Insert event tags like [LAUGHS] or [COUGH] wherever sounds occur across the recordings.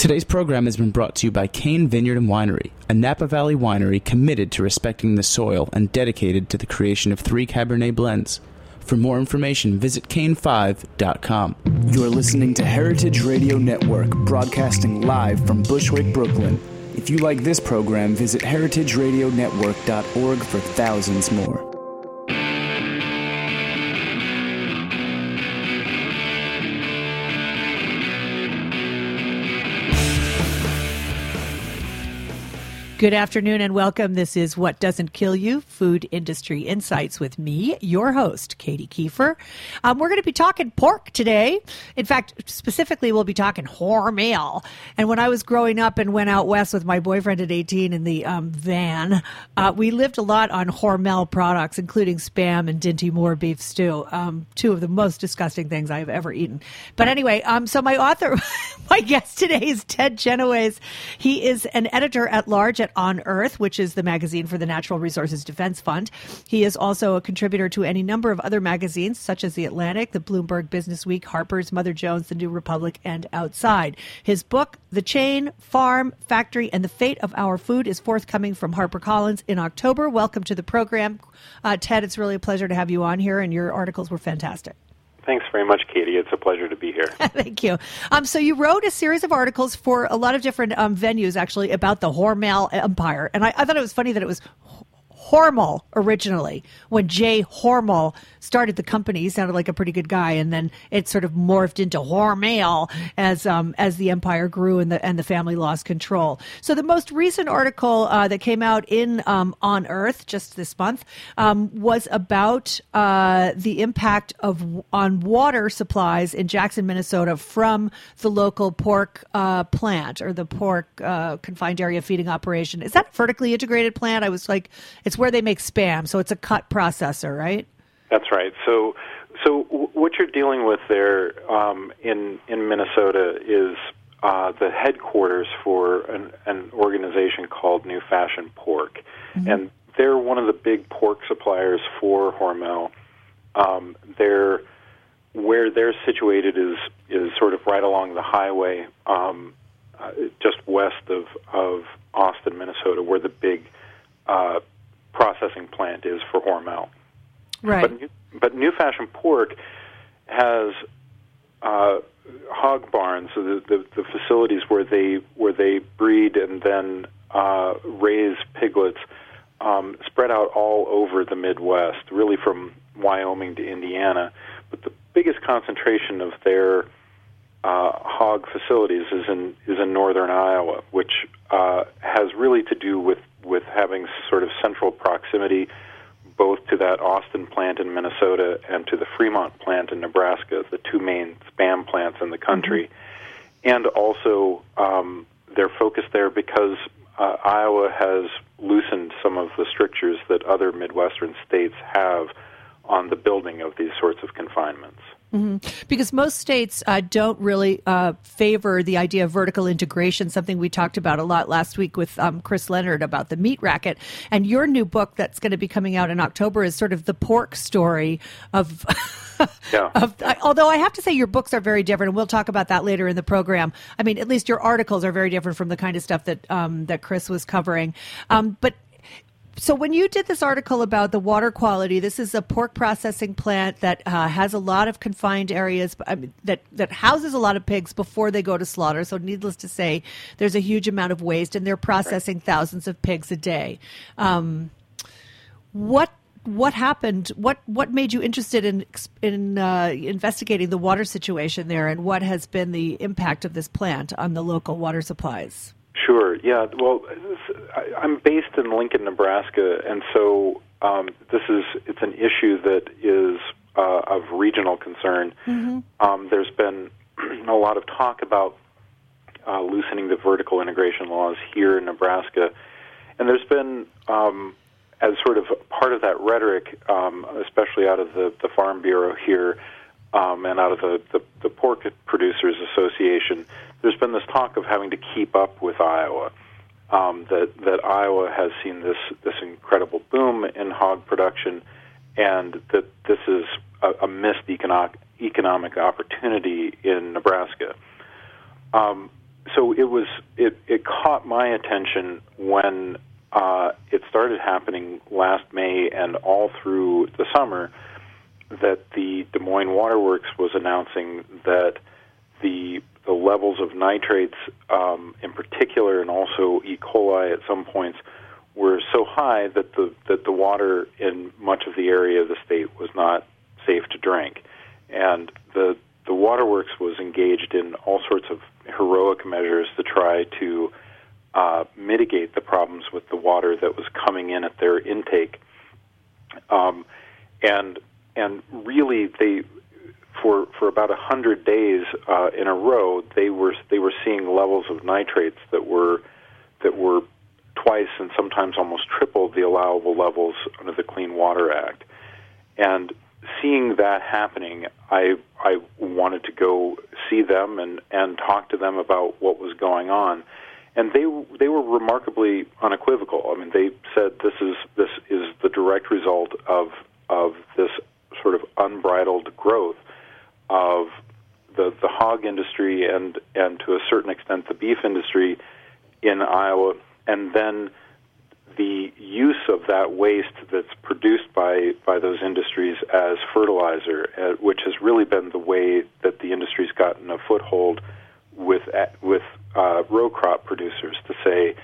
Today's program has been brought to you by Cain Vineyard and Winery, a Napa Valley winery committed to respecting the soil and dedicated to the creation of three Cabernet blends. For more information, visit cain5.com. You're listening to Heritage Radio Network, broadcasting live from Bushwick, Brooklyn. If you like this program, visit heritageradionetwork.org for thousands more. Good afternoon and welcome. This is What Doesn't Kill You Food Industry Insights with me, your host, Katie Kiefer. Um, we're going to be talking pork today. In fact, specifically, we'll be talking hormel. And when I was growing up and went out west with my boyfriend at 18 in the um, van, uh, we lived a lot on hormel products, including spam and Dinty Moore beef stew, um, two of the most disgusting things I have ever eaten. But anyway, um, so my author, [LAUGHS] my guest today is Ted Genoways. He is an editor at large at on Earth, which is the magazine for the Natural Resources Defense Fund. He is also a contributor to any number of other magazines, such as The Atlantic, the Bloomberg Business Week, Harper's, Mother Jones, The New Republic, and Outside. His book, The Chain, Farm, Factory, and the Fate of Our Food, is forthcoming from HarperCollins in October. Welcome to the program. Uh, Ted, it's really a pleasure to have you on here, and your articles were fantastic. Thanks very much, Katie. It's a pleasure to be here. [LAUGHS] Thank you. Um, so you wrote a series of articles for a lot of different um, venues, actually, about the Hormel Empire, and I, I thought it was funny that it was Hormel originally. When Jay Hormel started the company, he sounded like a pretty good guy, and then it sort of morphed into Hormel as um, as the empire grew and the and the family lost control. So the most recent article uh, that came out in um, On Earth just this month um, was about uh, the impact of on water supplies in Jackson, Minnesota, from the local pork uh, plant or the pork uh, confined area feeding operation. Is that vertically integrated plant? I was like, it's where they make spam, so it's a cut processor, right? That's right. So, so what you're dealing with there um, in in Minnesota is uh, the headquarters for an, an, organization called New Fashion Pork, mm-hmm. and they're one of the big pork suppliers for Hormel. Um, they're where they're situated is is sort of right along the highway, um, uh, just west of of Austin, Minnesota, where the big uh, processing plant is for Hormel. Right. But, but New Fashion Pork has uh, hog barns, so the, the, the facilities where they where they breed and then uh, raise piglets, um, spread out all over the Midwest, really from Wyoming to Indiana. But the biggest concentration of their uh, hog facilities is in is in northern Iowa, which uh, has really to do with with having sort of central proximity both to that Austin plant in Minnesota and to the Fremont plant in Nebraska, the two main spam plants in the country, mm-hmm. and also um, they're focused there because uh, Iowa has loosened some of the strictures that other Midwestern states have on the building of these sorts of confinements. Mm-hmm. Because most states uh, don't really uh, favor the idea of vertical integration, something we talked about a lot last week with um, Chris Leonard about the meat racket. And your new book that's going to be coming out in October is sort of the pork story of. [LAUGHS] yeah. of, although I have to say your books are very different, and we'll talk about that later in the program. I mean, at least your articles are very different from the kind of stuff that um, that Chris was covering. Um, but so when you did this article about the water quality, this is a pork processing plant that uh, has a lot of confined areas I mean, that that houses a lot of pigs before they go to slaughter. So needless to say, there's a huge amount of waste, and they're processing right. thousands of pigs a day. Um, what what happened? What what made you interested in in uh, investigating the water situation there, and what has been the impact of this plant on the local water supplies? Sure. Yeah. Well, I'm based in Lincoln, Nebraska, and so um, this is it's an issue that is uh, of regional concern. Mm-hmm. Um, there's been [CLEARS THROAT] a lot of talk about uh, loosening the vertical integration laws here in Nebraska, and there's been um, as sort of part of that rhetoric, um, especially out of the, the Farm Bureau here um, and out of the, the, the Pork Producers Association, there's been this talk of having to keep up with Iowa. Um, that that Iowa has seen this this incredible boom in hog production, and that this is a, a missed economic economic opportunity in Nebraska. Um, so it was it, it caught my attention when uh, it started happening last May and all through the summer that the Des Moines Waterworks was announcing that the the levels of nitrates um, in particular and also E. coli at some points were so high that the that the water in much of the area of the state was not safe to drink, and the the waterworks was engaged in all sorts of heroic measures to try to uh, mitigate the problems with the water that was coming in at their intake, um, and and really they for for about hundred days uh, in a row they were they were seeing levels of nitrates that were that were twice and sometimes almost triple the allowable levels under the Clean Water Act. And seeing that happening, I I wanted to go see them and and talk to them about what was going on. And they they were remarkably unequivocal. I mean, they said this is this is the direct result of of this sort of unbridled growth of the the hog industry and and to a certain extent the beef industry in Iowa and then the use of that waste that's produced by, by those industries as fertilizer, uh, which has really been the way that the industry's gotten a foothold with uh, with uh, row crop producers to say,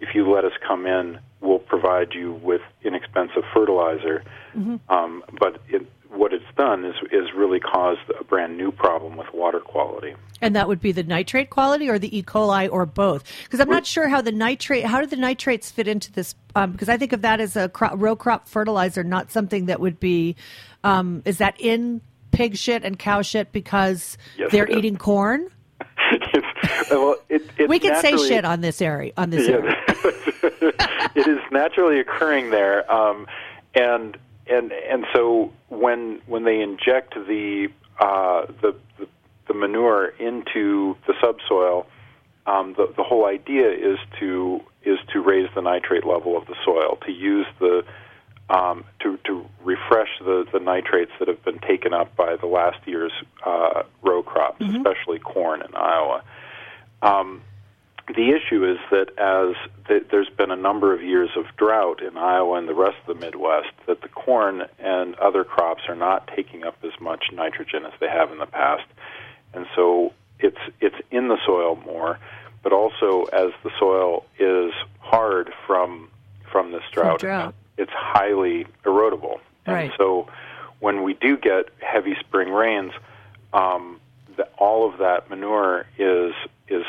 if you let us come in, we'll provide you with inexpensive fertilizer. Mm-hmm. Um, but it, what it's done is is really caused a brand new problem with water quality. And that would be the nitrate quality, or the E. coli, or both. Because I'm not sure how the nitrate, how do the nitrates fit into this? Um, because I think of that as a crop, row crop fertilizer, not something that would be. Um, is that in pig shit and cow shit because yes, they're eating corn? well, it, we can say shit on this area. On this yeah, area, [LAUGHS] it is naturally occurring there, um, and and and so when when they inject the uh, the, the, the manure into the subsoil, um, the the whole idea is to is to raise the nitrate level of the soil, to use the um, to to refresh the, the nitrates that have been taken up by the last year's uh, row crops, mm-hmm. especially corn in Iowa. Um, the issue is that as the, there's been a number of years of drought in Iowa and the rest of the Midwest, that the corn and other crops are not taking up as much nitrogen as they have in the past, and so it's it's in the soil more. But also, as the soil is hard from from this drought, from drought. it's highly erodible, right. and so when we do get heavy spring rains, um, the, all of that manure is is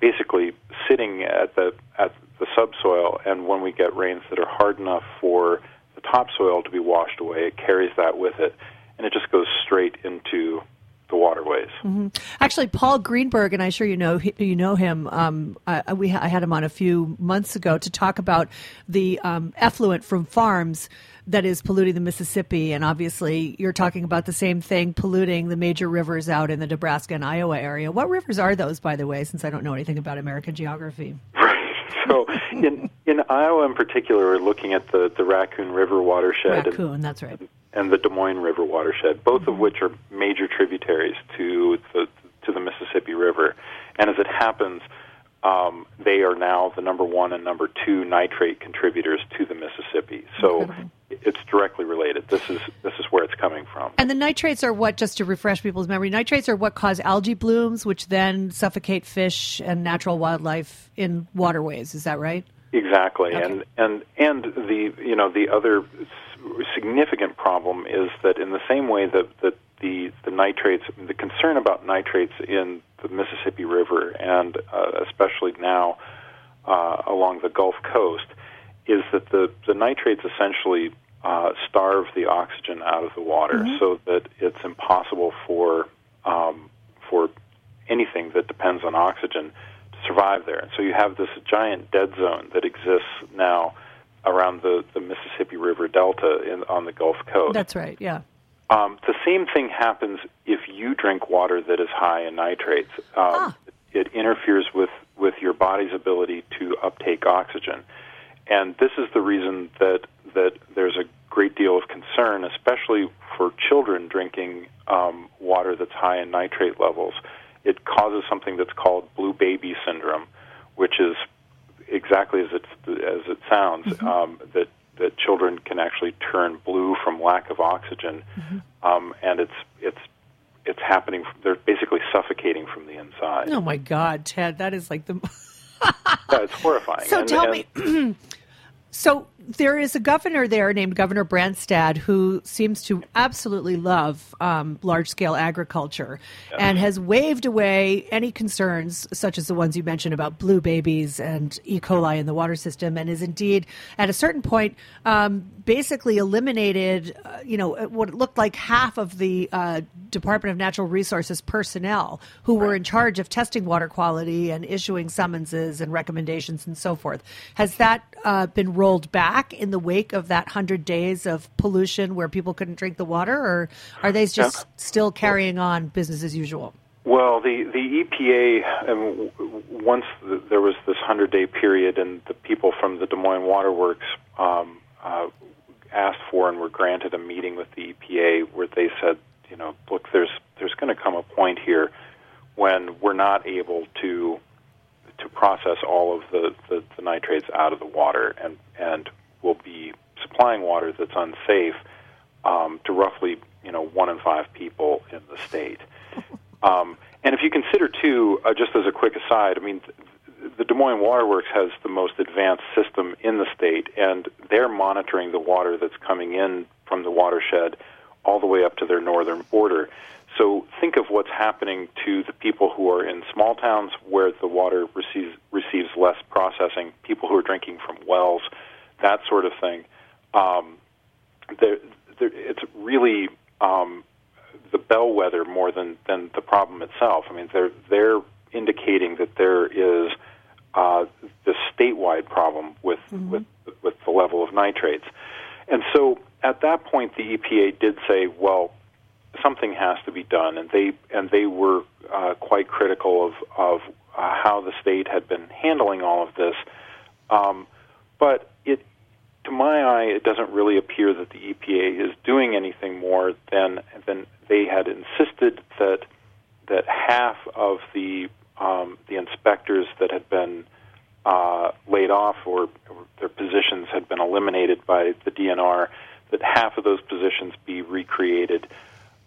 basically sitting at the at the subsoil, and when we get rains that are hard enough for the topsoil to be washed away, it carries that with it, and it just goes straight into the waterways. Mm-hmm. Actually, Paul Greenberg, and I'm sure you know you know him. Um, I, we I had him on a few months ago to talk about the um, effluent from farms that is polluting the Mississippi, and obviously you're talking about the same thing polluting the major rivers out in the Nebraska and Iowa area. What rivers are those, by the way? Since I don't know anything about American geography. [LAUGHS] Right. So in in Iowa in particular, we're looking at the the Raccoon River watershed. Raccoon, and, that's right. And the Des Moines River watershed, both mm-hmm. of which are major tributaries to the to the Mississippi River. And as it happens, um, they are now the number one and number two nitrate contributors to the Mississippi. So Incredible. It's directly related. This is this is where it's coming from. And the nitrates are what, just to refresh people's memory, nitrates are what cause algae blooms, which then suffocate fish and natural wildlife in waterways. Is that right? Exactly. Okay. And and and the you know the other significant problem is that in the same way that that the the nitrates, the concern about nitrates in the Mississippi River and uh, especially now uh, along the Gulf Coast is that the, the nitrates essentially uh, starve the oxygen out of the water mm-hmm. so that it's impossible for um, for anything that depends on oxygen to survive there. And so you have this giant dead zone that exists now around the, the Mississippi River Delta in, on the Gulf Coast. That's right, yeah. Um, the same thing happens if you drink water that is high in nitrates. Um, ah. It interferes with, with your body's ability to uptake oxygen. And this is the reason that, that there's a great deal of concern, especially for children drinking um, water that's high in nitrate levels, it causes something that's called blue baby syndrome, which is exactly as it as it sounds. Mm-hmm. Um, that that children can actually turn blue from lack of oxygen, mm-hmm. um, and it's it's it's happening. They're basically suffocating from the inside. Oh my God, Ted, that is like the. [LAUGHS] yeah, it's horrifying. So and, tell and, me. [CLEARS THROAT] so there is a governor there named Governor Branstad who seems to absolutely love um, large scale agriculture yeah. and has waved away any concerns, such as the ones you mentioned about blue babies and E. coli in the water system, and is indeed, at a certain point, um, basically eliminated, uh, you know, what looked like half of the uh, Department of Natural Resources personnel who right. were in charge of testing water quality and issuing summonses and recommendations and so forth. Has that uh, been rolled back? Back in the wake of that 100 days of pollution where people couldn't drink the water, or are they just yeah. still carrying on business as usual? Well, the, the EPA, um, once the, there was this 100 day period, and the people from the Des Moines Waterworks um, uh, asked for and were granted a meeting with the EPA where they said, you know, look, there's, there's going to come a point here when we're not able to to process all of the, the, the nitrates out of the water, and and will be supplying water that's unsafe um, to roughly you know one in five people in the state. [LAUGHS] Um, and if you consider too, uh, just as a quick aside, I mean. The Des Moines Waterworks has the most advanced system in the state, and they're monitoring the water that's coming in from the watershed all the way up to their northern border. So think of what's happening to the people who are in small towns where the water receives receives less processing, people who are drinking from wells, that sort of thing. Um, there, there, it's really um, the bellwether more than than the problem itself. I mean, they're they're indicating that there is uh, this statewide problem with mm-hmm. with with the level of nitrates, and so at that point, the EPA did say, well something has to be done, and they and they were uh, quite critical of of uh, how the state had been handling all of this. Um, but to my eye, it doesn't really appear that the EPA is doing anything more than than they had insisted that that half of the um, the inspectors that had been uh, laid off or, or their positions had been eliminated by the DNR, that half of those positions be recreated.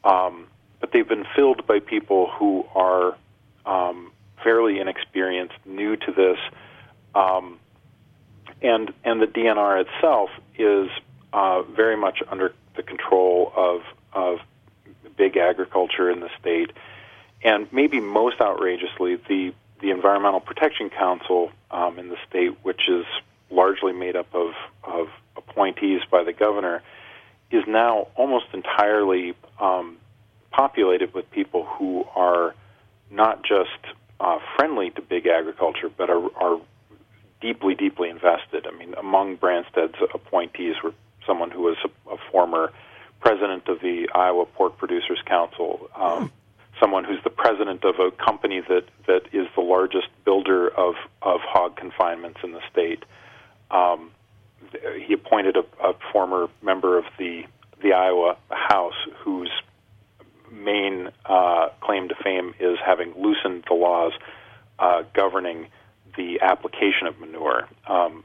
Um, but they've been filled by people who are um, fairly inexperienced, new to this, um, and and the DNR itself is uh, very much under the control of of big agriculture in the state, and maybe most outrageously, the the Environmental Protection Council um, in the state, which is largely made up of of appointees by the governor, is now almost entirely um, populated with people who are not just uh, friendly to big agriculture, but are, are deeply, deeply invested. I mean, among Branstad's appointees were someone who was a, a former president of the Iowa Pork Producers Council, um, someone who's the president of a company that, that is the largest builder of, of hog confinements in the state. Um, he appointed a, a former member of the the Iowa House whose main uh, claim to fame is having loosened the laws uh, governing the application of manure. Um,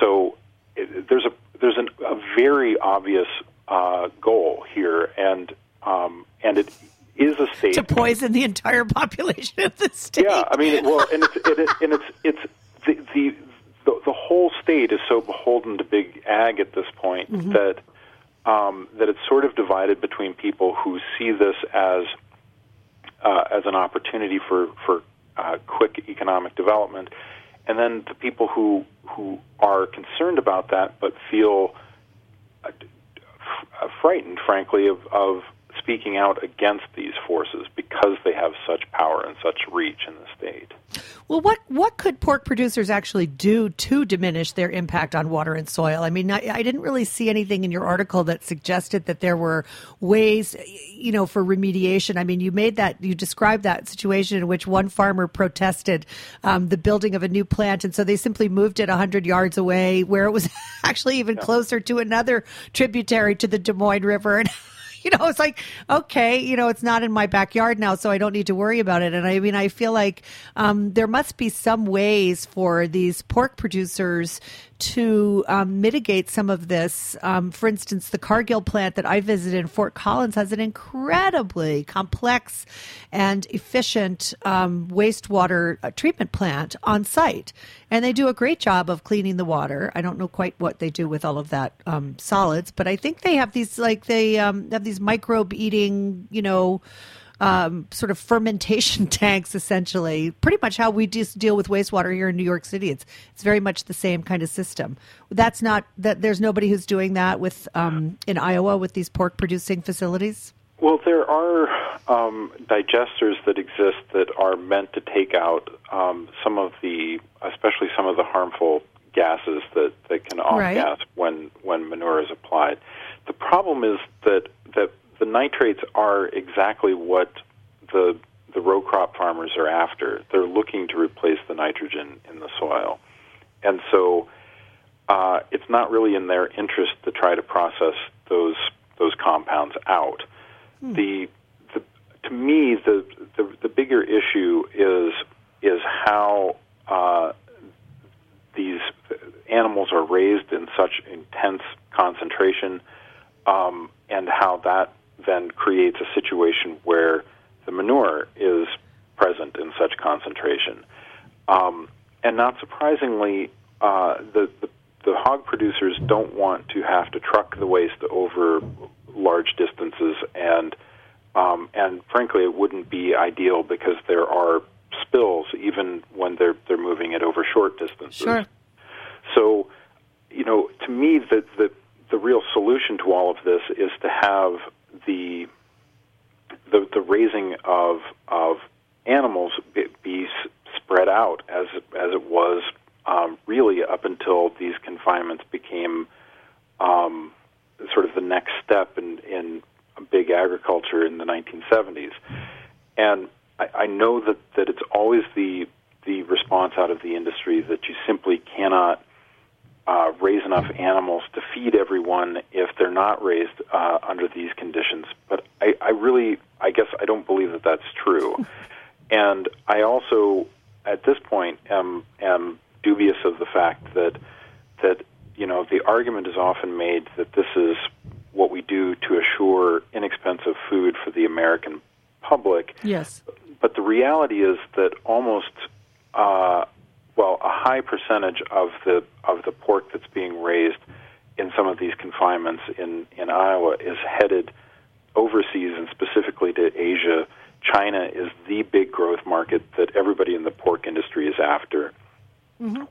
so it, there's a there's an, a very obvious uh, goal here, and um, and it is a state to poison the entire population of the state. Yeah, I mean, well, and it's it, and it's it's the, the the, the whole state is so beholden to big ag at this point mm-hmm. that um, that it's sort of divided between people who see this as uh, as an opportunity for for uh, quick economic development, and then the people who who are concerned about that but feel uh, f- frightened, frankly, of, of speaking out against these forces because they have such power and such reach in the state. Well, what what could pork producers actually do to diminish their impact on water and soil? I mean, I, I, didn't really see anything in your article that suggested that there were ways, you know, for remediation. I mean, you made that you described that situation in which one farmer protested um, the building of a new plant, and so they simply moved it hundred yards away, where it was [LAUGHS] actually even yeah. closer to another tributary to the Des Moines River and [LAUGHS] [LAUGHS] you know, it's like, okay, you know, it's not in my backyard now, so I don't need to worry about it. And I mean, I feel like um, there must be some ways for these pork producers to um, mitigate some of this. Um, for instance, the Cargill plant that I visited in Fort Collins has an incredibly complex and efficient um, wastewater uh, treatment plant on site. And they do a great job of cleaning the water. I don't know quite what they do with all of that um, solids, but I think they have these, like, they um, have these microbe eating, you know, um, sort of fermentation [LAUGHS] tanks, essentially. Pretty much how we just deal with wastewater here in New York City. It's it's very much the same kind of system. That's not that. There's nobody who's doing that with um, in Iowa with these pork producing facilities. Well, there are um, digesters that exist that are meant to take out um, some of the, especially some of the harmful gases that, that can off Right. gas when when manure is applied. The problem is that that the nitrates are exactly what the the row crop farmers are after. They're looking to replace the nitrogen in the soil, and so uh, it's not really in their interest to try to process those those compounds out. The, the to me the, the the bigger issue is is how uh, these animals are raised in such intense concentration, um, and how that then creates a situation where the manure is present in such concentration. Um, and not surprisingly, uh, the, the the hog producers don't want to have to truck the waste over large distances, and um, and frankly, it wouldn't be ideal because there are spills even when they're they're moving it over short distances. Sure. So, you know, to me, the, the the real solution to all of this is to have the the, the raising of of animals be, be spread out as as it was um, really up until these confinements became um, sort of the next step in in big agriculture in the 1970s. And I, I know that, that it's always the the response out of the industry that you simply cannot uh, raise enough animals to feed everyone if they're not raised uh, under these conditions. But I, I really, I guess, I don't believe that that's true. [LAUGHS] and I also, at this point, am am dubious of the fact that that you know the argument is often made that this is what we do to assure inexpensive food for the American public. Yes. But the reality is that almost, uh, well, a high percentage of the of the pork that's being raised in some of these confinements in in Iowa is headed overseas and specifically to Asia. China is the big growth market that everybody in the pork industry is after.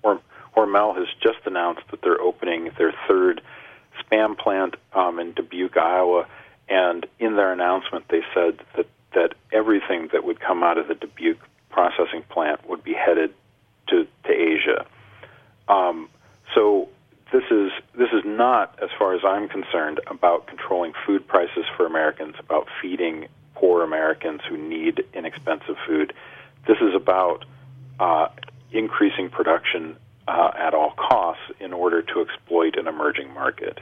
Hor- Hormel has just announced that they're opening their third spam plant um, in Dubuque, Iowa, and in their announcement they said that that everything that would come out of the Dubuque processing plant would be headed to to Asia. Um, so this is this is not, as far as I'm concerned, about controlling food prices for Americans, about feeding poor Americans who need inexpensive food. This is about uh, increasing production uh, at all costs in order to exploit an emerging market.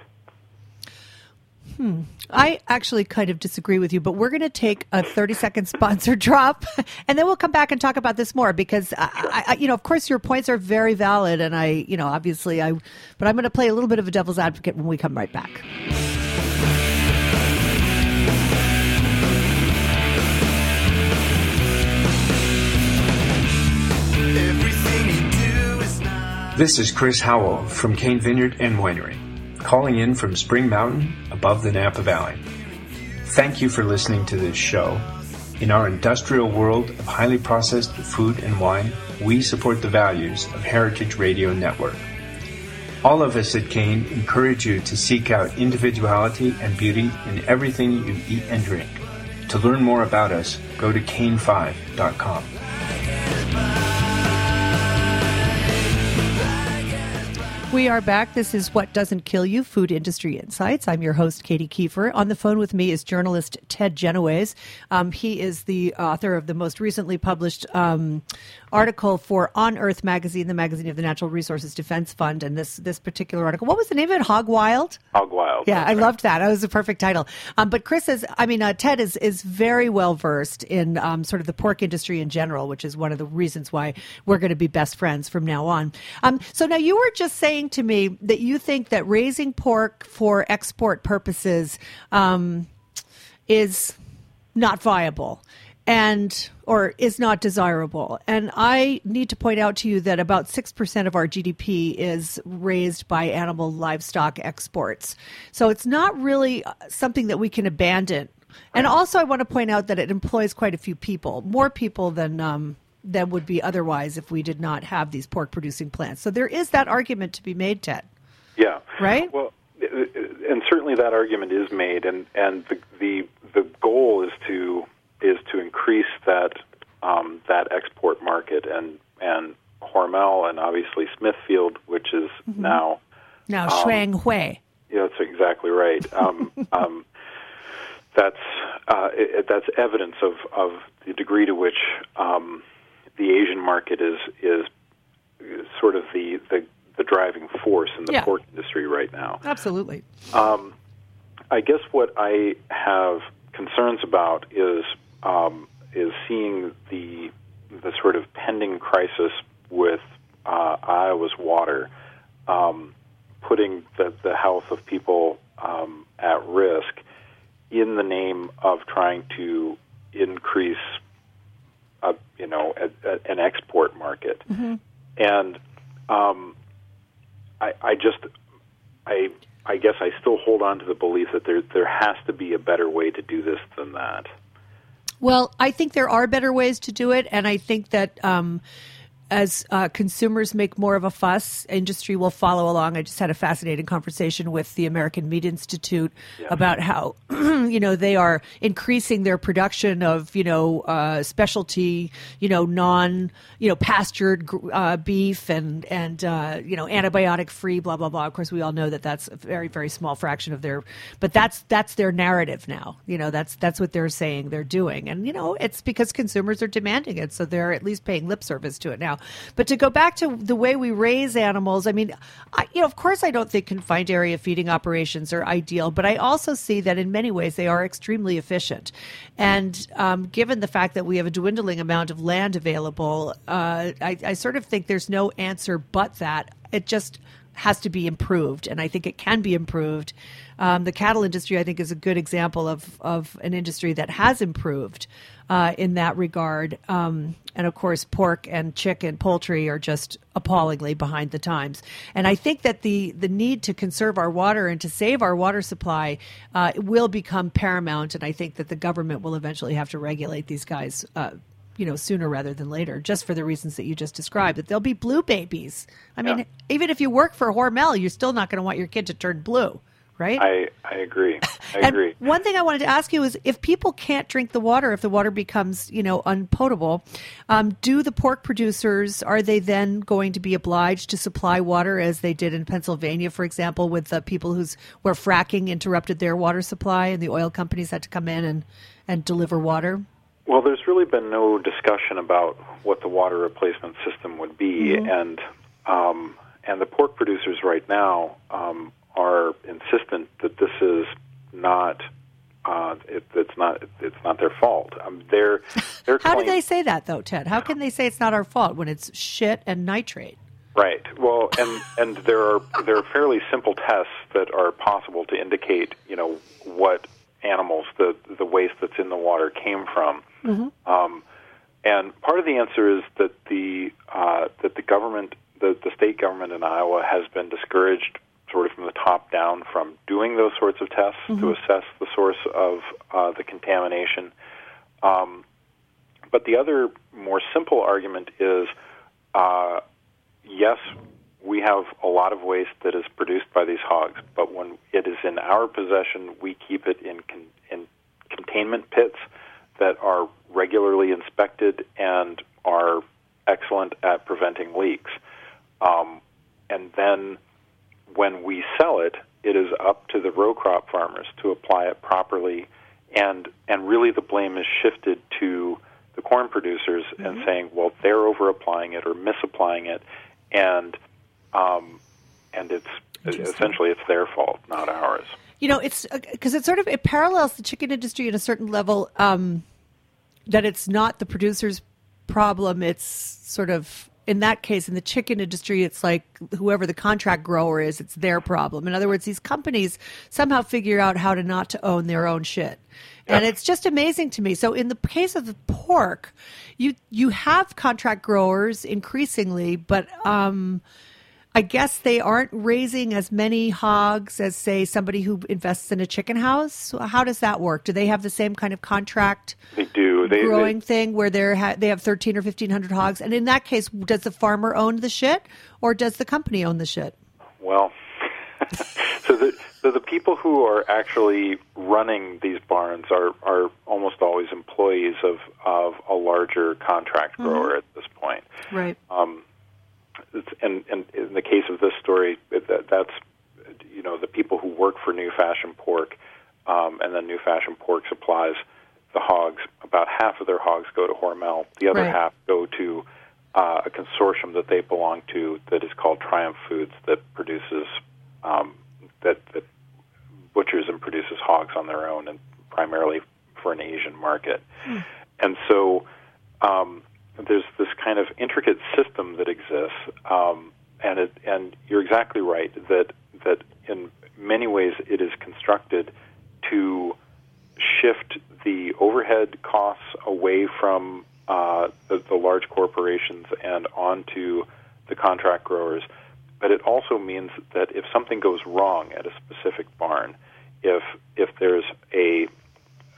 Hmm. I actually kind of disagree with you, but we're going to take a 30 second sponsor [LAUGHS] drop and then we'll come back and talk about this more because, I, I, you know, of course your points are very valid. And I, you know, obviously I, but I'm going to play a little bit of a devil's advocate when we come right back. This is Chris Howell from Cain Vineyard and Winery, calling in from Spring Mountain above the Napa Valley. Thank you for listening to this show. In our industrial world of highly processed food and wine, we support the values of Heritage Radio Network. All of us at Cain encourage you to seek out individuality and beauty in everything you eat and drink. To learn more about us, go to cain5.com. We are back. This is What Doesn't Kill You Food Industry Insights. I'm your host, Katie Kiefer. On the phone with me is journalist Ted Genoways. Um, he is the author of the most recently published um, article for On Earth magazine, the magazine of the Natural Resources Defense Fund, and this this particular article. What was the name of it? Hog Wild. Hog Wild. Yeah, I right. loved that. That was a perfect title. Um, but Chris is, I mean, uh, Ted is is very well versed in um, sort of the pork industry in general, which is one of the reasons why we're going to be best friends from now on. Um, so now you were just saying to me that you think that raising pork for export purposes um, is not viable and or is not desirable. And I need to point out to you that about 6% of our GDP is raised by animal livestock exports. So it's not really uh, something that we can abandon. And also I want to point out that it employs quite a few people, more people than um, than would be otherwise if we did not have these pork producing plants. So there is that argument to be made, Ted. Yeah. Right? Well, uh, uh, and certainly that argument is made and and the the the goal is to is to increase that um, that export market and and Hormel and obviously Smithfield, which is mm-hmm. now now um, Shuanghui. Yeah, that's exactly right. [LAUGHS] Um, um, that's uh, it, that's evidence of, of the degree to which um, the Asian market is is sort of the, the, the driving force in the yeah. pork industry right now. Absolutely. Um, I guess what I have concerns about is um, is seeing the the sort of pending crisis with uh, Iowa's water, um, putting the, the health of people um, at risk in the name of trying to increase, a, you know, a, a, an export market, mm-hmm. and um, I, I just I I guess I still hold on to the belief that there there has to be a better way to do this than that. Well, I think there are better ways to do it, and I think that um, as uh, consumers make more of a fuss, industry will follow along. I just had a fascinating conversation with the American Meat Institute yeah. about how [CLEARS THROAT] you know they are increasing their production of you know uh, specialty, you know non you know pastured uh, beef and and uh, you know antibiotic free, blah blah blah. Of course, we all know that that's a very very small fraction of their, but that's that's their narrative now. You know that's that's what they're saying they're doing, and you know it's because consumers are demanding it, so they're at least paying lip service to it now. But to go back to the way we raise animals, I mean, I, you know, of course, I don't think confined area feeding operations are ideal, but I also see that in many ways they are extremely efficient. And um, given the fact that we have a dwindling amount of land available, uh, I, I sort of think there's no answer but that. It just has to be improved, and I think it can be improved. Um, the cattle industry, I think, is a good example of of an industry that has improved uh, in that regard. Um, and of course, pork and chicken, poultry are just appallingly behind the times. And I think that the the need to conserve our water and to save our water supply uh, will become paramount. And I think that the government will eventually have to regulate these guys. Uh, you know, sooner rather than later, just for the reasons that you just described. That they'll be blue babies. I mean, even if you work for Hormel, you're still not going to want your kid to turn blue right? I, I agree. I agree. One thing I wanted to ask you is if people can't drink the water, if the water becomes, you know, unpotable, um, do the pork producers, are they then going to be obliged to supply water as they did in Pennsylvania, for example, with the people who's where fracking interrupted their water supply and the oil companies had to come in and, and deliver water? Well, there's really been no discussion about what the water replacement system would be, mm-hmm. and um, and the pork producers right now um, are insistent that this is not uh, it, it's not it's not their fault. Um, they're, they're How claim- do they say that though, Ted? How can they say it's not our fault when it's shit and nitrate? Right. Well, and and there are there are fairly simple tests that are possible to indicate you know what animals the the waste that's in the water came from. Mm-hmm. Um, and part of the answer is that the uh, that the government the, the state government in Iowa has been discouraged sort of from the top down from doing those sorts of tests mm-hmm. to assess the source of uh, the contamination. Um, but the other more simple argument is uh, yes, we have a lot of waste that is produced by these hogs, but when it is in our possession, we keep it in, con- in containment pits that are regularly inspected and are excellent at preventing leaks. Um, and then when we sell it, it is up to the row crop farmers to apply it properly, and and really the blame is shifted to the the corn producers and saying, well, they're over applying it or misapplying it, and um, and it's essentially it's their fault, not ours. You know, it's because it sort of it parallels the chicken industry at a certain level. Um, that it's not the producer's problem. It's sort of in that case in the chicken industry, it's like whoever the contract grower is, it's their problem. In other words, these companies somehow figure out how to not to own their own shit. And it's just amazing to me. So in the case of the pork, you you have contract growers increasingly, but um, I guess they aren't raising as many hogs as, say, somebody who invests in a chicken house. How does that work? Do they have the same kind of contract They do. They, growing thing where they're ha- they have thirteen or fifteen hundred hogs? And in that case, does the farmer own the shit, or does the company own the shit? well, [LAUGHS] so the so the people who are actually running these barns are are almost always employees of of a larger contract mm-hmm. grower at this point. Right. It's, and, and in the case of this story, that, that's you know the people who work for New Fashion Pork, um, and then New Fashion Pork supplies the hogs. About half of their hogs go to Hormel. The other Right. half go to uh, a consortium that they belong to that is called Triumph Foods that produces um, that that butchers and produces hogs on their own and primarily for an Asian market. And so um, there's this kind of intricate system that exists, um, and it, and you're exactly right that that in many ways it is constructed to shift the overhead costs away from uh, the, the large corporations and onto the contract growers. But it also means that if something goes wrong at a specific barn, if if there's a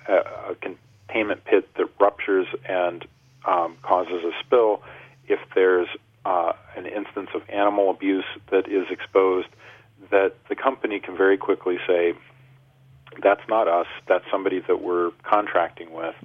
a, a containment pit that ruptures and um, causes a spill, if there's uh, an instance of animal abuse that is exposed, that the company can very quickly say, that's not us, that's somebody that we're contracting with,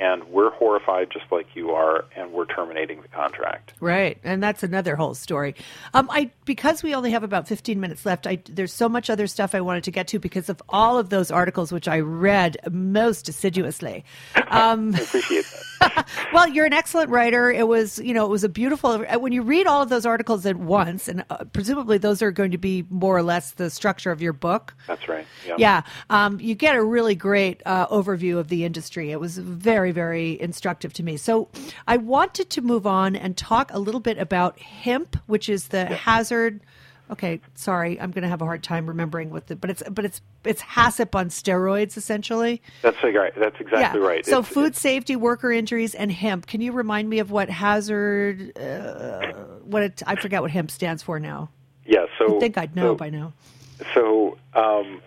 and we're horrified just like you are, and we're terminating the contract. Right, and that's another whole story. Um, I because we only have about fifteen minutes left. I there's so much other stuff I wanted to get to because of all of those articles which I read most assiduously. Um, [LAUGHS] I appreciate that. [LAUGHS] well, you're an excellent writer. It was you know it was a beautiful when you read all of those articles at once, and uh, presumably those are going to be more or less the structure of your book. That's right. Yeah. Yeah, um, you get a really great uh, overview of the industry. It was very, very instructive to me. So I wanted to move on and talk a little bit about HIMP, which is the hazard. Okay, sorry, I'm going to have a hard time remembering what the, but it's but it's it's HACCP on steroids essentially. That's right. That's exactly yeah. right. So It's- food safety, worker injuries, and HIMP. Can you remind me of what hazard? Uh, what it, I forget what HIMP stands for now. Yeah. So I think I'd know so- by now. So um,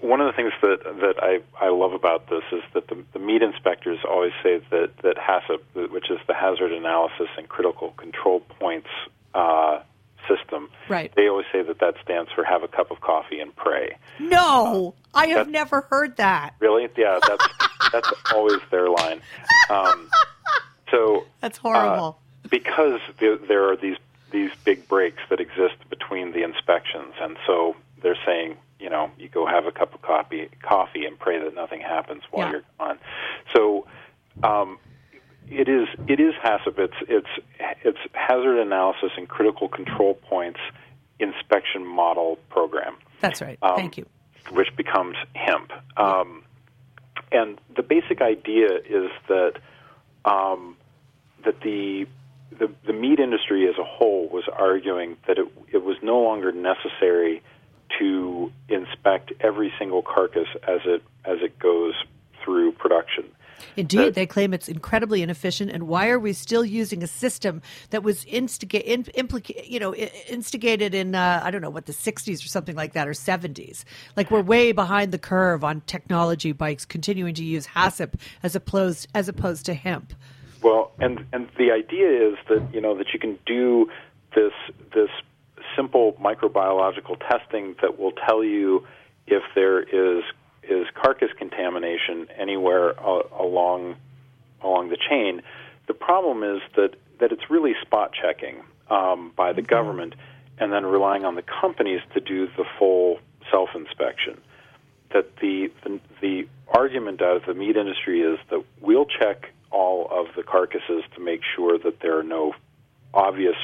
one of the things that that I, I love about this is that the, the meat inspectors always say that that HACCP, which is the Hazard Analysis and Critical Control Points uh, system, Right. They always say that that stands for have a cup of coffee and pray. No, I have never heard that. Really? Yeah, that's [LAUGHS] that's always their line. Um, so That's horrible. uh, because there, there are these these big breaks that exist between the inspections, and so they're saying, you know, you go have a cup of coffee, coffee, and pray that nothing happens while Yeah. you're gone. So. Um, it is it is HACCP. It's it's it's hazard analysis and critical control points inspection model program That's right. um, Thank you. which becomes HIMP. Um, and the basic idea is that um, that the, the the meat industry as a whole was arguing that it it was no longer necessary to inspect every single carcass as it as it goes through production. Indeed, that- they claim it's incredibly inefficient. And why are we still using a system that was instigate, in, implica- you know, instigated in uh, I don't know what the '60s or something like that or '70s? Like we're way behind the curve on technology bikes, continuing to use HACCP as opposed as opposed to HIMP. Well, and and the idea is that you know that you can do this this simple microbiological testing that will tell you if there is is carcass contamination anywhere uh, along along the chain. The problem is that that it's really spot checking um, by the government, and then relying on the companies to do the full self inspection. That the, the the argument out of the meat industry is that we'll check all of the carcasses to make sure that there are no obvious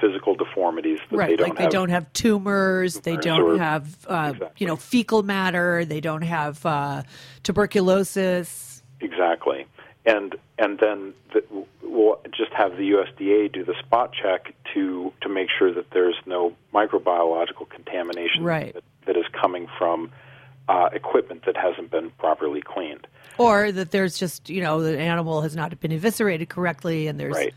physical deformities. That right, they don't like have. they don't have tumors, they don't or- have uh, Exactly. you know fecal matter, they don't have uh, tuberculosis. Exactly, and and then the, we'll just have the USDA do the spot check to to make sure that there's no microbiological contamination Right. that, that is coming from uh, equipment that hasn't been properly cleaned. Or that there's just, you know, the animal has not been eviscerated correctly and there's Right.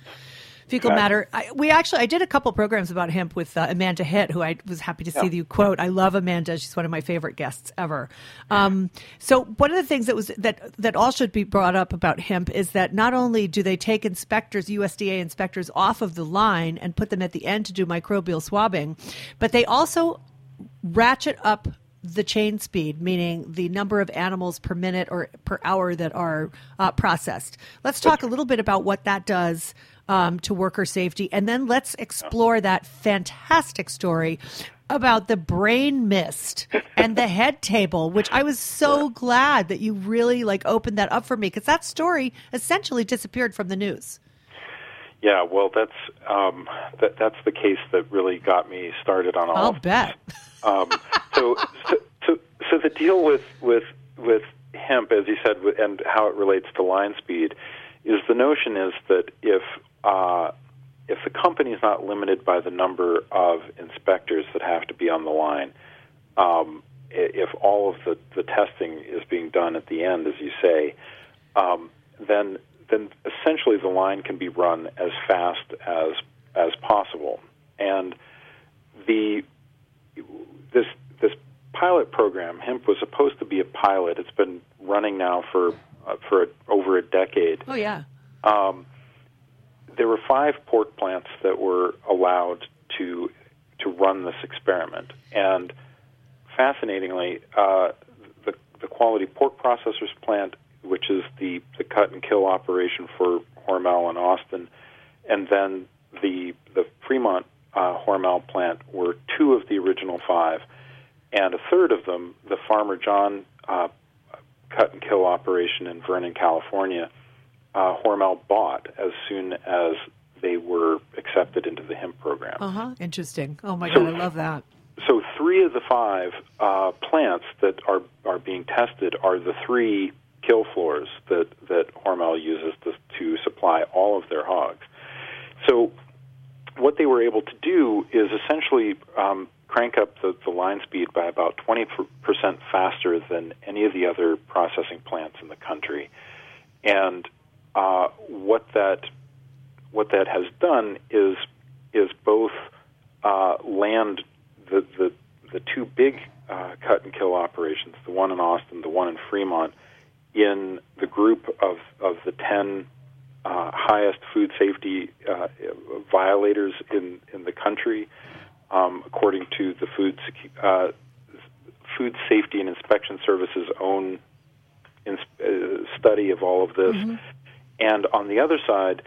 Fecal Exactly. matter. I, we actually, I did a couple programs about HIMP with uh, Amanda Hitt, who I was happy to see Yeah. you quote. I love Amanda. She's one of my favorite guests ever. Um, so one of the things that was, that, that all should be brought up about HIMP is that not only do they take inspectors, USDA inspectors off of the line and put them at the end to do microbial swabbing, but they also ratchet up the chain speed, meaning the number of animals per minute or per hour that are uh, processed. Let's talk a little bit about what that does um, to worker safety, and then let's explore that fantastic story about the brain mist and the head table, which I was so glad that you really like opened that up for me because that story essentially disappeared from the news. Yeah, well, that's um, that, that's the case that really got me started on all. I'll bet. Um, so, so, so, so the deal with with with HIMP, as you said, and how it relates to line speed, is the notion is that if uh, if the company is not limited by the number of inspectors that have to be on the line, um, if all of the, the testing is being done at the end, as you say, um, then then essentially the line can be run as fast as as possible. And the this this pilot program, HIMP, was supposed to be a pilot. It's been running now for uh, for a, over a decade. Oh yeah. Um, there were five pork plants that were allowed to to run this experiment, and fascinatingly, uh, the the quality pork processors plant, which is the the cut and kill operation for Hormel and Austin, and then the the Fremont uh, Hormel plant were two of the original five, and a third of them, the Farmer John uh, cut and kill operation in Vernon, California, uh, Hormel bought as soon as they were accepted into the HIMP program. Uh huh. Interesting. Oh my So- god, I love that. So three of the five uh, plants that are are being tested are the three kill floors that that Hormel uses to, to supply all of their hogs. So what they were able to do is essentially um, crank up the, the line speed by about 20% faster than any of the other processing plants in the country. And uh, what that what that has done is is both uh, land the, the the two big uh, cut and kill operations, the one in Austin, the one in Fremont, in the group of of the ten uh, highest food safety uh, violators in in the country, um, according to the food uh, Food Safety and Inspection Service's own ins- uh, study of all of this. And on the other side,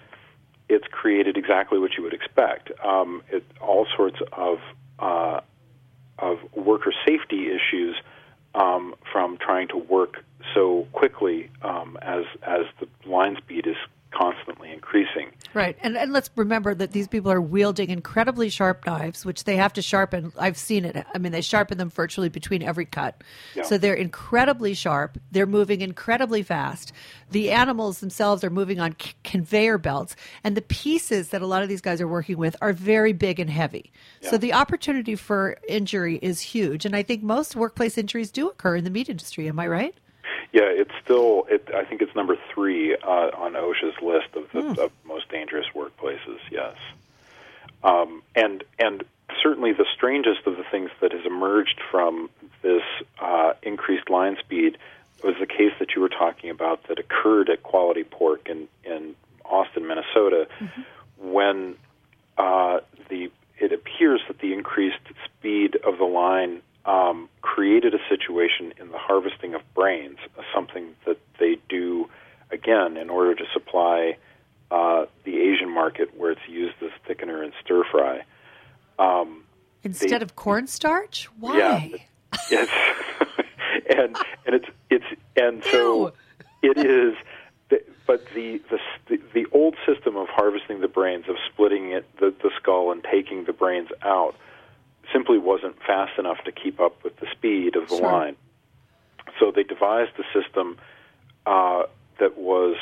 it's created exactly what you would expect. Um, it, all sorts of uh, of worker safety issues um, from trying to work so quickly um, as as the line speed is constantly increasing. Right. And, and let's remember that these people are wielding incredibly sharp knives, which they have to sharpen. I've seen it. I mean, they sharpen them virtually between every cut. Yeah. So they're incredibly sharp. They're moving incredibly fast. The animals themselves are moving on c- conveyor belts. And the pieces that a lot of these guys are working with are very big and heavy. So the opportunity for injury is huge. And I think most workplace injuries do occur in the meat industry. Am I right? Yeah, it's still. It, I think it's number three uh, on OSHA's list of the of most dangerous workplaces. Yes, um, and and certainly the strangest of the things that has emerged from this uh, increased line speed was the case that you were talking about that occurred at Quality Pork in in Austin, Minnesota, when uh, the it appears that the increased speed of the line um, created a situation in the harvesting of brains, something that they do again in order to supply uh, the Asian market where it's used as thickener in stir fry. Instead of cornstarch? Why? yeah, [LAUGHS] yes, [LAUGHS] and and it's it's and so it is. but the, the the old system of harvesting the brains, of splitting it, the, the skull and taking the brains out, simply wasn't fast enough to keep up with the speed of the Sure. line. So they devised a system uh, that was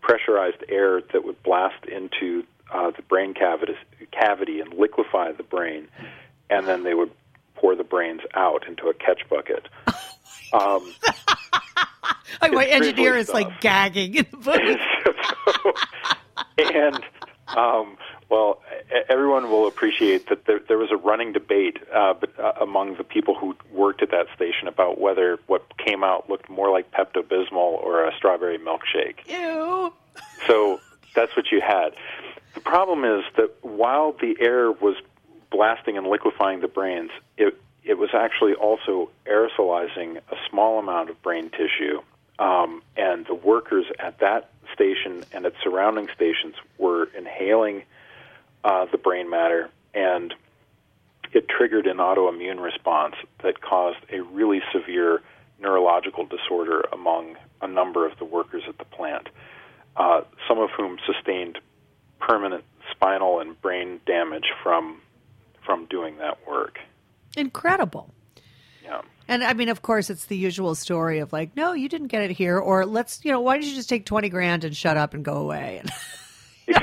pressurized air that would blast into uh, the brain cavity, cavity and liquefy the brain, then they would pour the brains out into a catch bucket. [LAUGHS] Um, [LAUGHS] Like, my engineer is like gagging in the [LAUGHS] booth. and um, well, everyone will appreciate that there, there was a running debate uh, but, uh, among the people who worked at that station about whether what came out looked more like Pepto Bismol or a strawberry milkshake. Ew. So that's what you had. The problem is that while the air was blasting and liquefying the brains, it it was actually also aerosolizing a small amount of brain tissue, um, and the workers at that station and its surrounding stations were inhaling uh, the brain matter, and it triggered an autoimmune response that caused a really severe neurological disorder among a number of the workers at the plant, uh, some of whom sustained permanent spinal and brain damage from from doing that work. Incredible. Yeah. And I mean, of course, it's the usual story of like, no, you didn't get it here, or let's, you know, why don't you just take 20 grand and shut up and go away? [LAUGHS] [LAUGHS]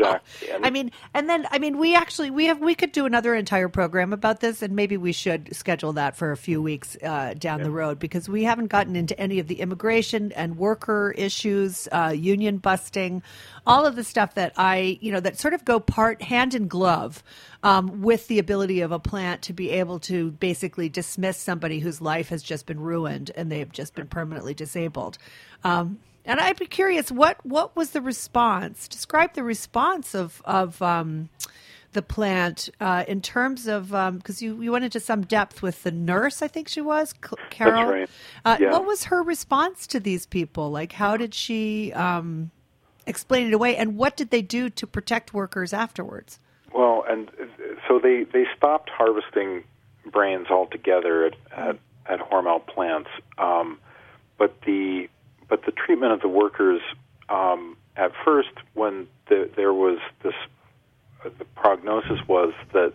Exactly. I mean, and then I mean, we actually we have we could do another entire program about this, and maybe we should schedule that for a few weeks uh, down the road because we haven't gotten into any of the immigration and worker issues, uh, union busting, all of the stuff that I you know that sort of go part hand in glove um, with the ability of a plant to be able to basically dismiss somebody whose life has just been ruined and they've just been permanently disabled. Um, and I'd be curious, what what was the response? Describe the response of of um, the plant uh, in terms of because you you went into some depth with the nurse, I think she was Carol. right. Uh, Yeah. What was her response to these people? Like, how did she um, explain it away, and what did they do to protect workers afterwards? Well, and so they they stopped harvesting brains altogether at at, at Hormel plants, um, but the but the treatment of the workers um, at first, when the, there was this, uh, the prognosis was that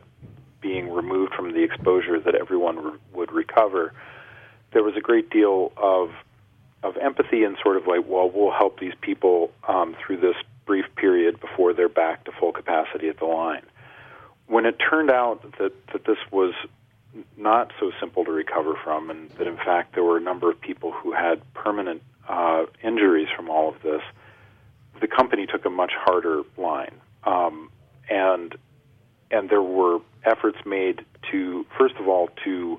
being removed from the exposure that everyone re- would recover. There was a great deal of of empathy and sort of like, well, we'll help these people um, through this brief period before they're back to full capacity at the line. When it turned out that, that this was not so simple to recover from, and that in fact there were a number of people who had permanent uh, injuries from all of this, the company took a much harder line, um, and and there were efforts made to first of all to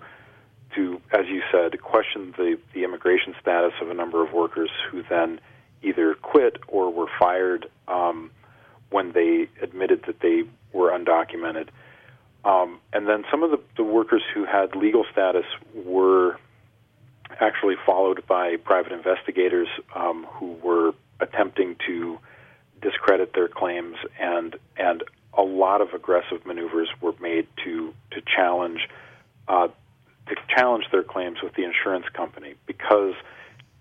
to, as you said, question the, the immigration status of a number of workers who then either quit or were fired um, when they admitted that they were undocumented. Um, and then some of the, the workers who had legal status were actually followed by private investigators um, who were attempting to discredit their claims, and and a lot of aggressive maneuvers were made to to challenge uh, to challenge their claims with the insurance company because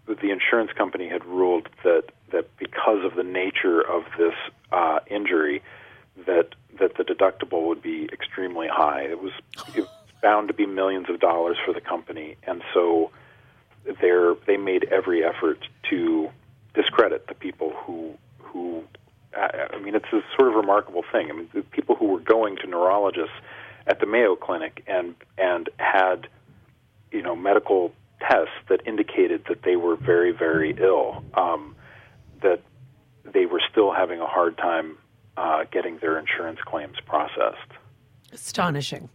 the insurance company had ruled that that because of the nature of this uh, injury that that the deductible would be extremely high. It was, it was bound to be millions of dollars for the company, and so they they made every effort to discredit the people who who. I mean, it's a sort of remarkable thing. I mean, the people who were going to neurologists at the Mayo Clinic and and had you know medical tests that indicated that they were very very ill, um, that they were still having a hard time uh, getting their insurance claims processed. Astonishing.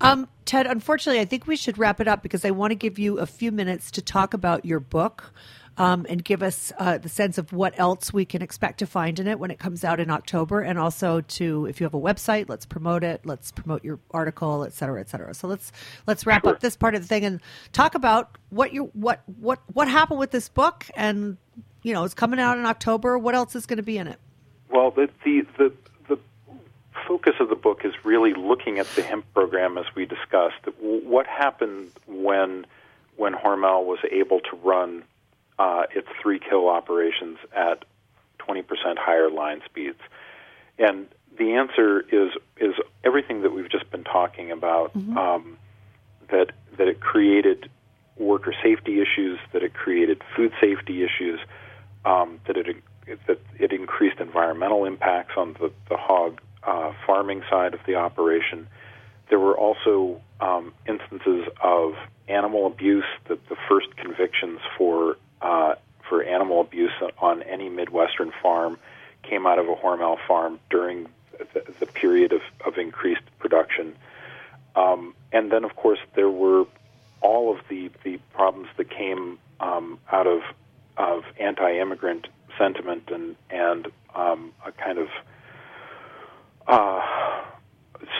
Um, Ted, unfortunately, I think we should wrap it up because I want to give you a few minutes to talk about your book um, and give us uh, the sense of what else we can expect to find in it when it comes out in October. And also to, if you have a website, let's promote it. Let's promote your article, et cetera, et cetera. So let's let's wrap Sure. up this part of the thing and talk about what you what what what happened with this book and you know it's coming out in October. What else is going to be in it? Well, the, the the the focus of the book is really looking at the HIMP program as we discussed. What happened when when Hormel was able to run uh, its three kill operations at 20% higher line speeds. And the answer is is everything that we've just been talking about. Mm-hmm. Um, that that it created worker safety issues, that it created food safety issues, um, that it that it increased environmental impacts on the the hog uh, farming side of the operation. There were also um, instances of animal abuse. The, the first convictions for uh, for animal abuse on any Midwestern farm came out of a Hormel farm during the, the period of, of increased production. Um, and then, of course, there were all of the, the problems that came um, out of of anti-immigrant sentiment and and um, a kind of uh,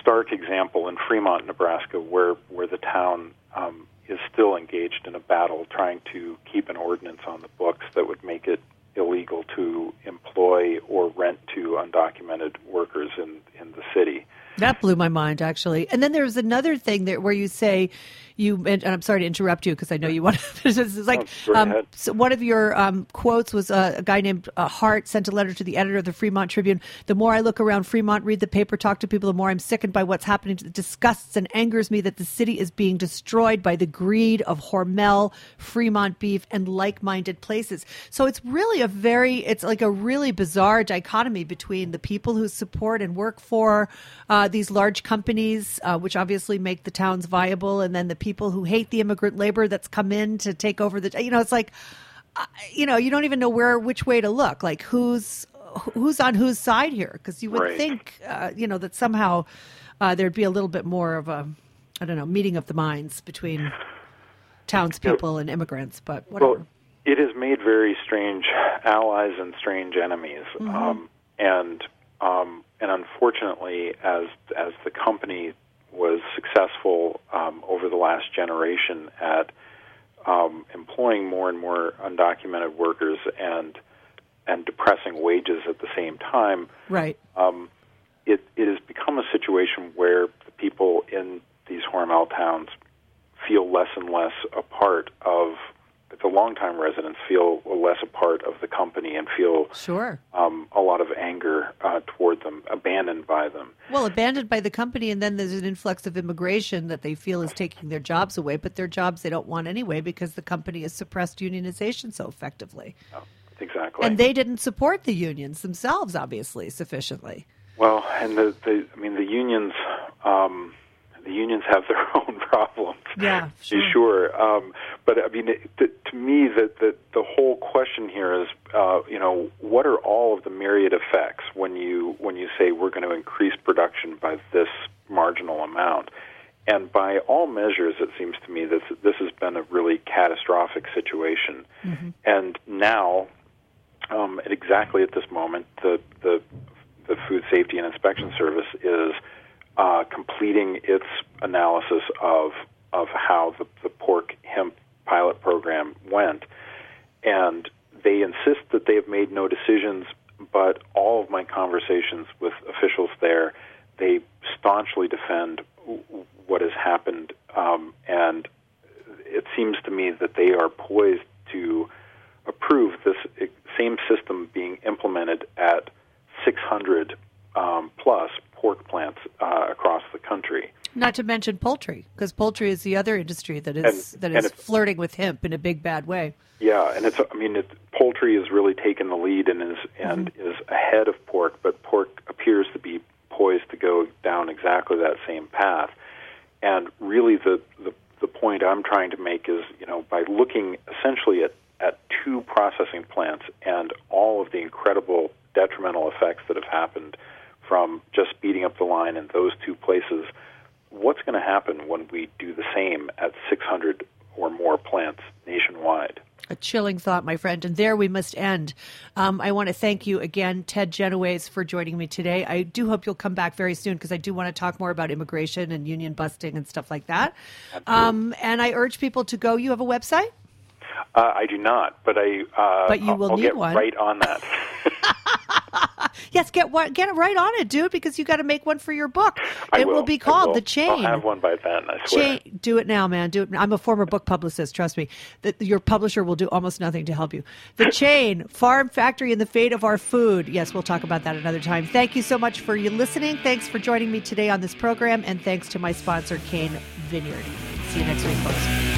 stark example in Fremont, Nebraska, where where the town um, is still engaged in a battle trying to keep an ordinance on the books that would make it illegal to employ or rent to undocumented workers in in the city. That blew my mind, actually. And then there's another thing there where you say, you and I'm sorry to interrupt you because I know you want. to, [LAUGHS] this is like um, so one of your um, quotes was uh, a guy named uh, Hart sent a letter to the editor of the Fremont Tribune. The more I look around Fremont, read the paper, talk to people, the more I'm sickened by what's happening. It disgusts and angers me that the city is being destroyed by the greed of Hormel, Fremont beef, and like-minded places. So it's really a very, it's like a really bizarre dichotomy between the people who support and work for uh, these large companies, uh, which obviously make the towns viable, and then the people who hate the immigrant labor that's come in to take over the you know it's like uh, you know you don't even know where which way to look like who's who's on whose side here because you would right. think uh, you know that somehow uh, there'd be a little bit more of a I don't know meeting of the minds between townspeople and immigrants, but whatever. Well, it has made very strange allies and strange enemies, mm-hmm. um, and um, and unfortunately, as as the company was successful um, over the last generation at um, employing more and more undocumented workers and and depressing wages at the same time. Right. Um, it it has become a situation where the people in these Hormel towns feel less and less a part of the longtime residents feel less a part of the company and feel sure um, a lot of anger uh, toward them, abandoned by them. Well, abandoned by the company, and then there's an influx of immigration that they feel is taking their jobs away, but their jobs they don't want anyway because the company has suppressed unionization so effectively. Oh, exactly. And they didn't support the unions themselves, obviously, sufficiently. Well, and the, the I mean, the unions. Um, the unions have their [LAUGHS] own problems. Yeah, sure. Sure. Um, but I mean, it, to, to me, the, the the whole question here is, uh, you know, what are all of the myriad effects when you when you say we're going to increase production by this marginal amount? And by all measures, it seems to me that this has been a really catastrophic situation. Mm-hmm. And now, um, at exactly at this moment, the the the Food Safety and Inspection Service is uh, completing its analysis of of how the, the pork HIMP pilot program went, and they insist that they have made no decisions. But all of my conversations with officials there, they staunchly defend what has happened, um, and it seems to me that they are poised to approve this same system being implemented at 600 um, plus pork plants uh, across the country. Not to mention poultry, because poultry is the other industry that is And- that is flirting with HIMP in a big bad way. Yeah, and it's I mean it, poultry has really taken the lead and is and is ahead of pork, but pork appears to be poised to go down exactly that same path. And really the the, the point I'm trying to make is, you know, by looking essentially at, at two processing plants and all of the incredible detrimental effects that have happened from just speeding up the line in those two places, what's going to happen when we do the same at 600 or more plants nationwide? A chilling thought, my friend. And there we must end. Um, I want to thank you again, Ted Genoways, for joining me today. I do hope you'll come back very soon because I do want to talk more about immigration and union busting and stuff like that. Um, and I urge people to go. You have a website? Uh, I do not, but I. Uh, But you I'll- will I'll need get one. right on that. [LAUGHS] Yes, get one, get it right on it, dude, because you got to make one for your book. I it will, will. be called will. The Chain. I'll have one by then. I swear. Chain, do it now, man. Do it. I'm a former book publicist. Trust me. That your publisher will do almost nothing to help you. The [LAUGHS] Chain, Farm Factory, and the Fate of Our Food. Yes, we'll talk about that another time. Thank you so much for you listening. Thanks for joining me today on this program, and thanks to my sponsor, Cain Vineyard. See you next week, folks.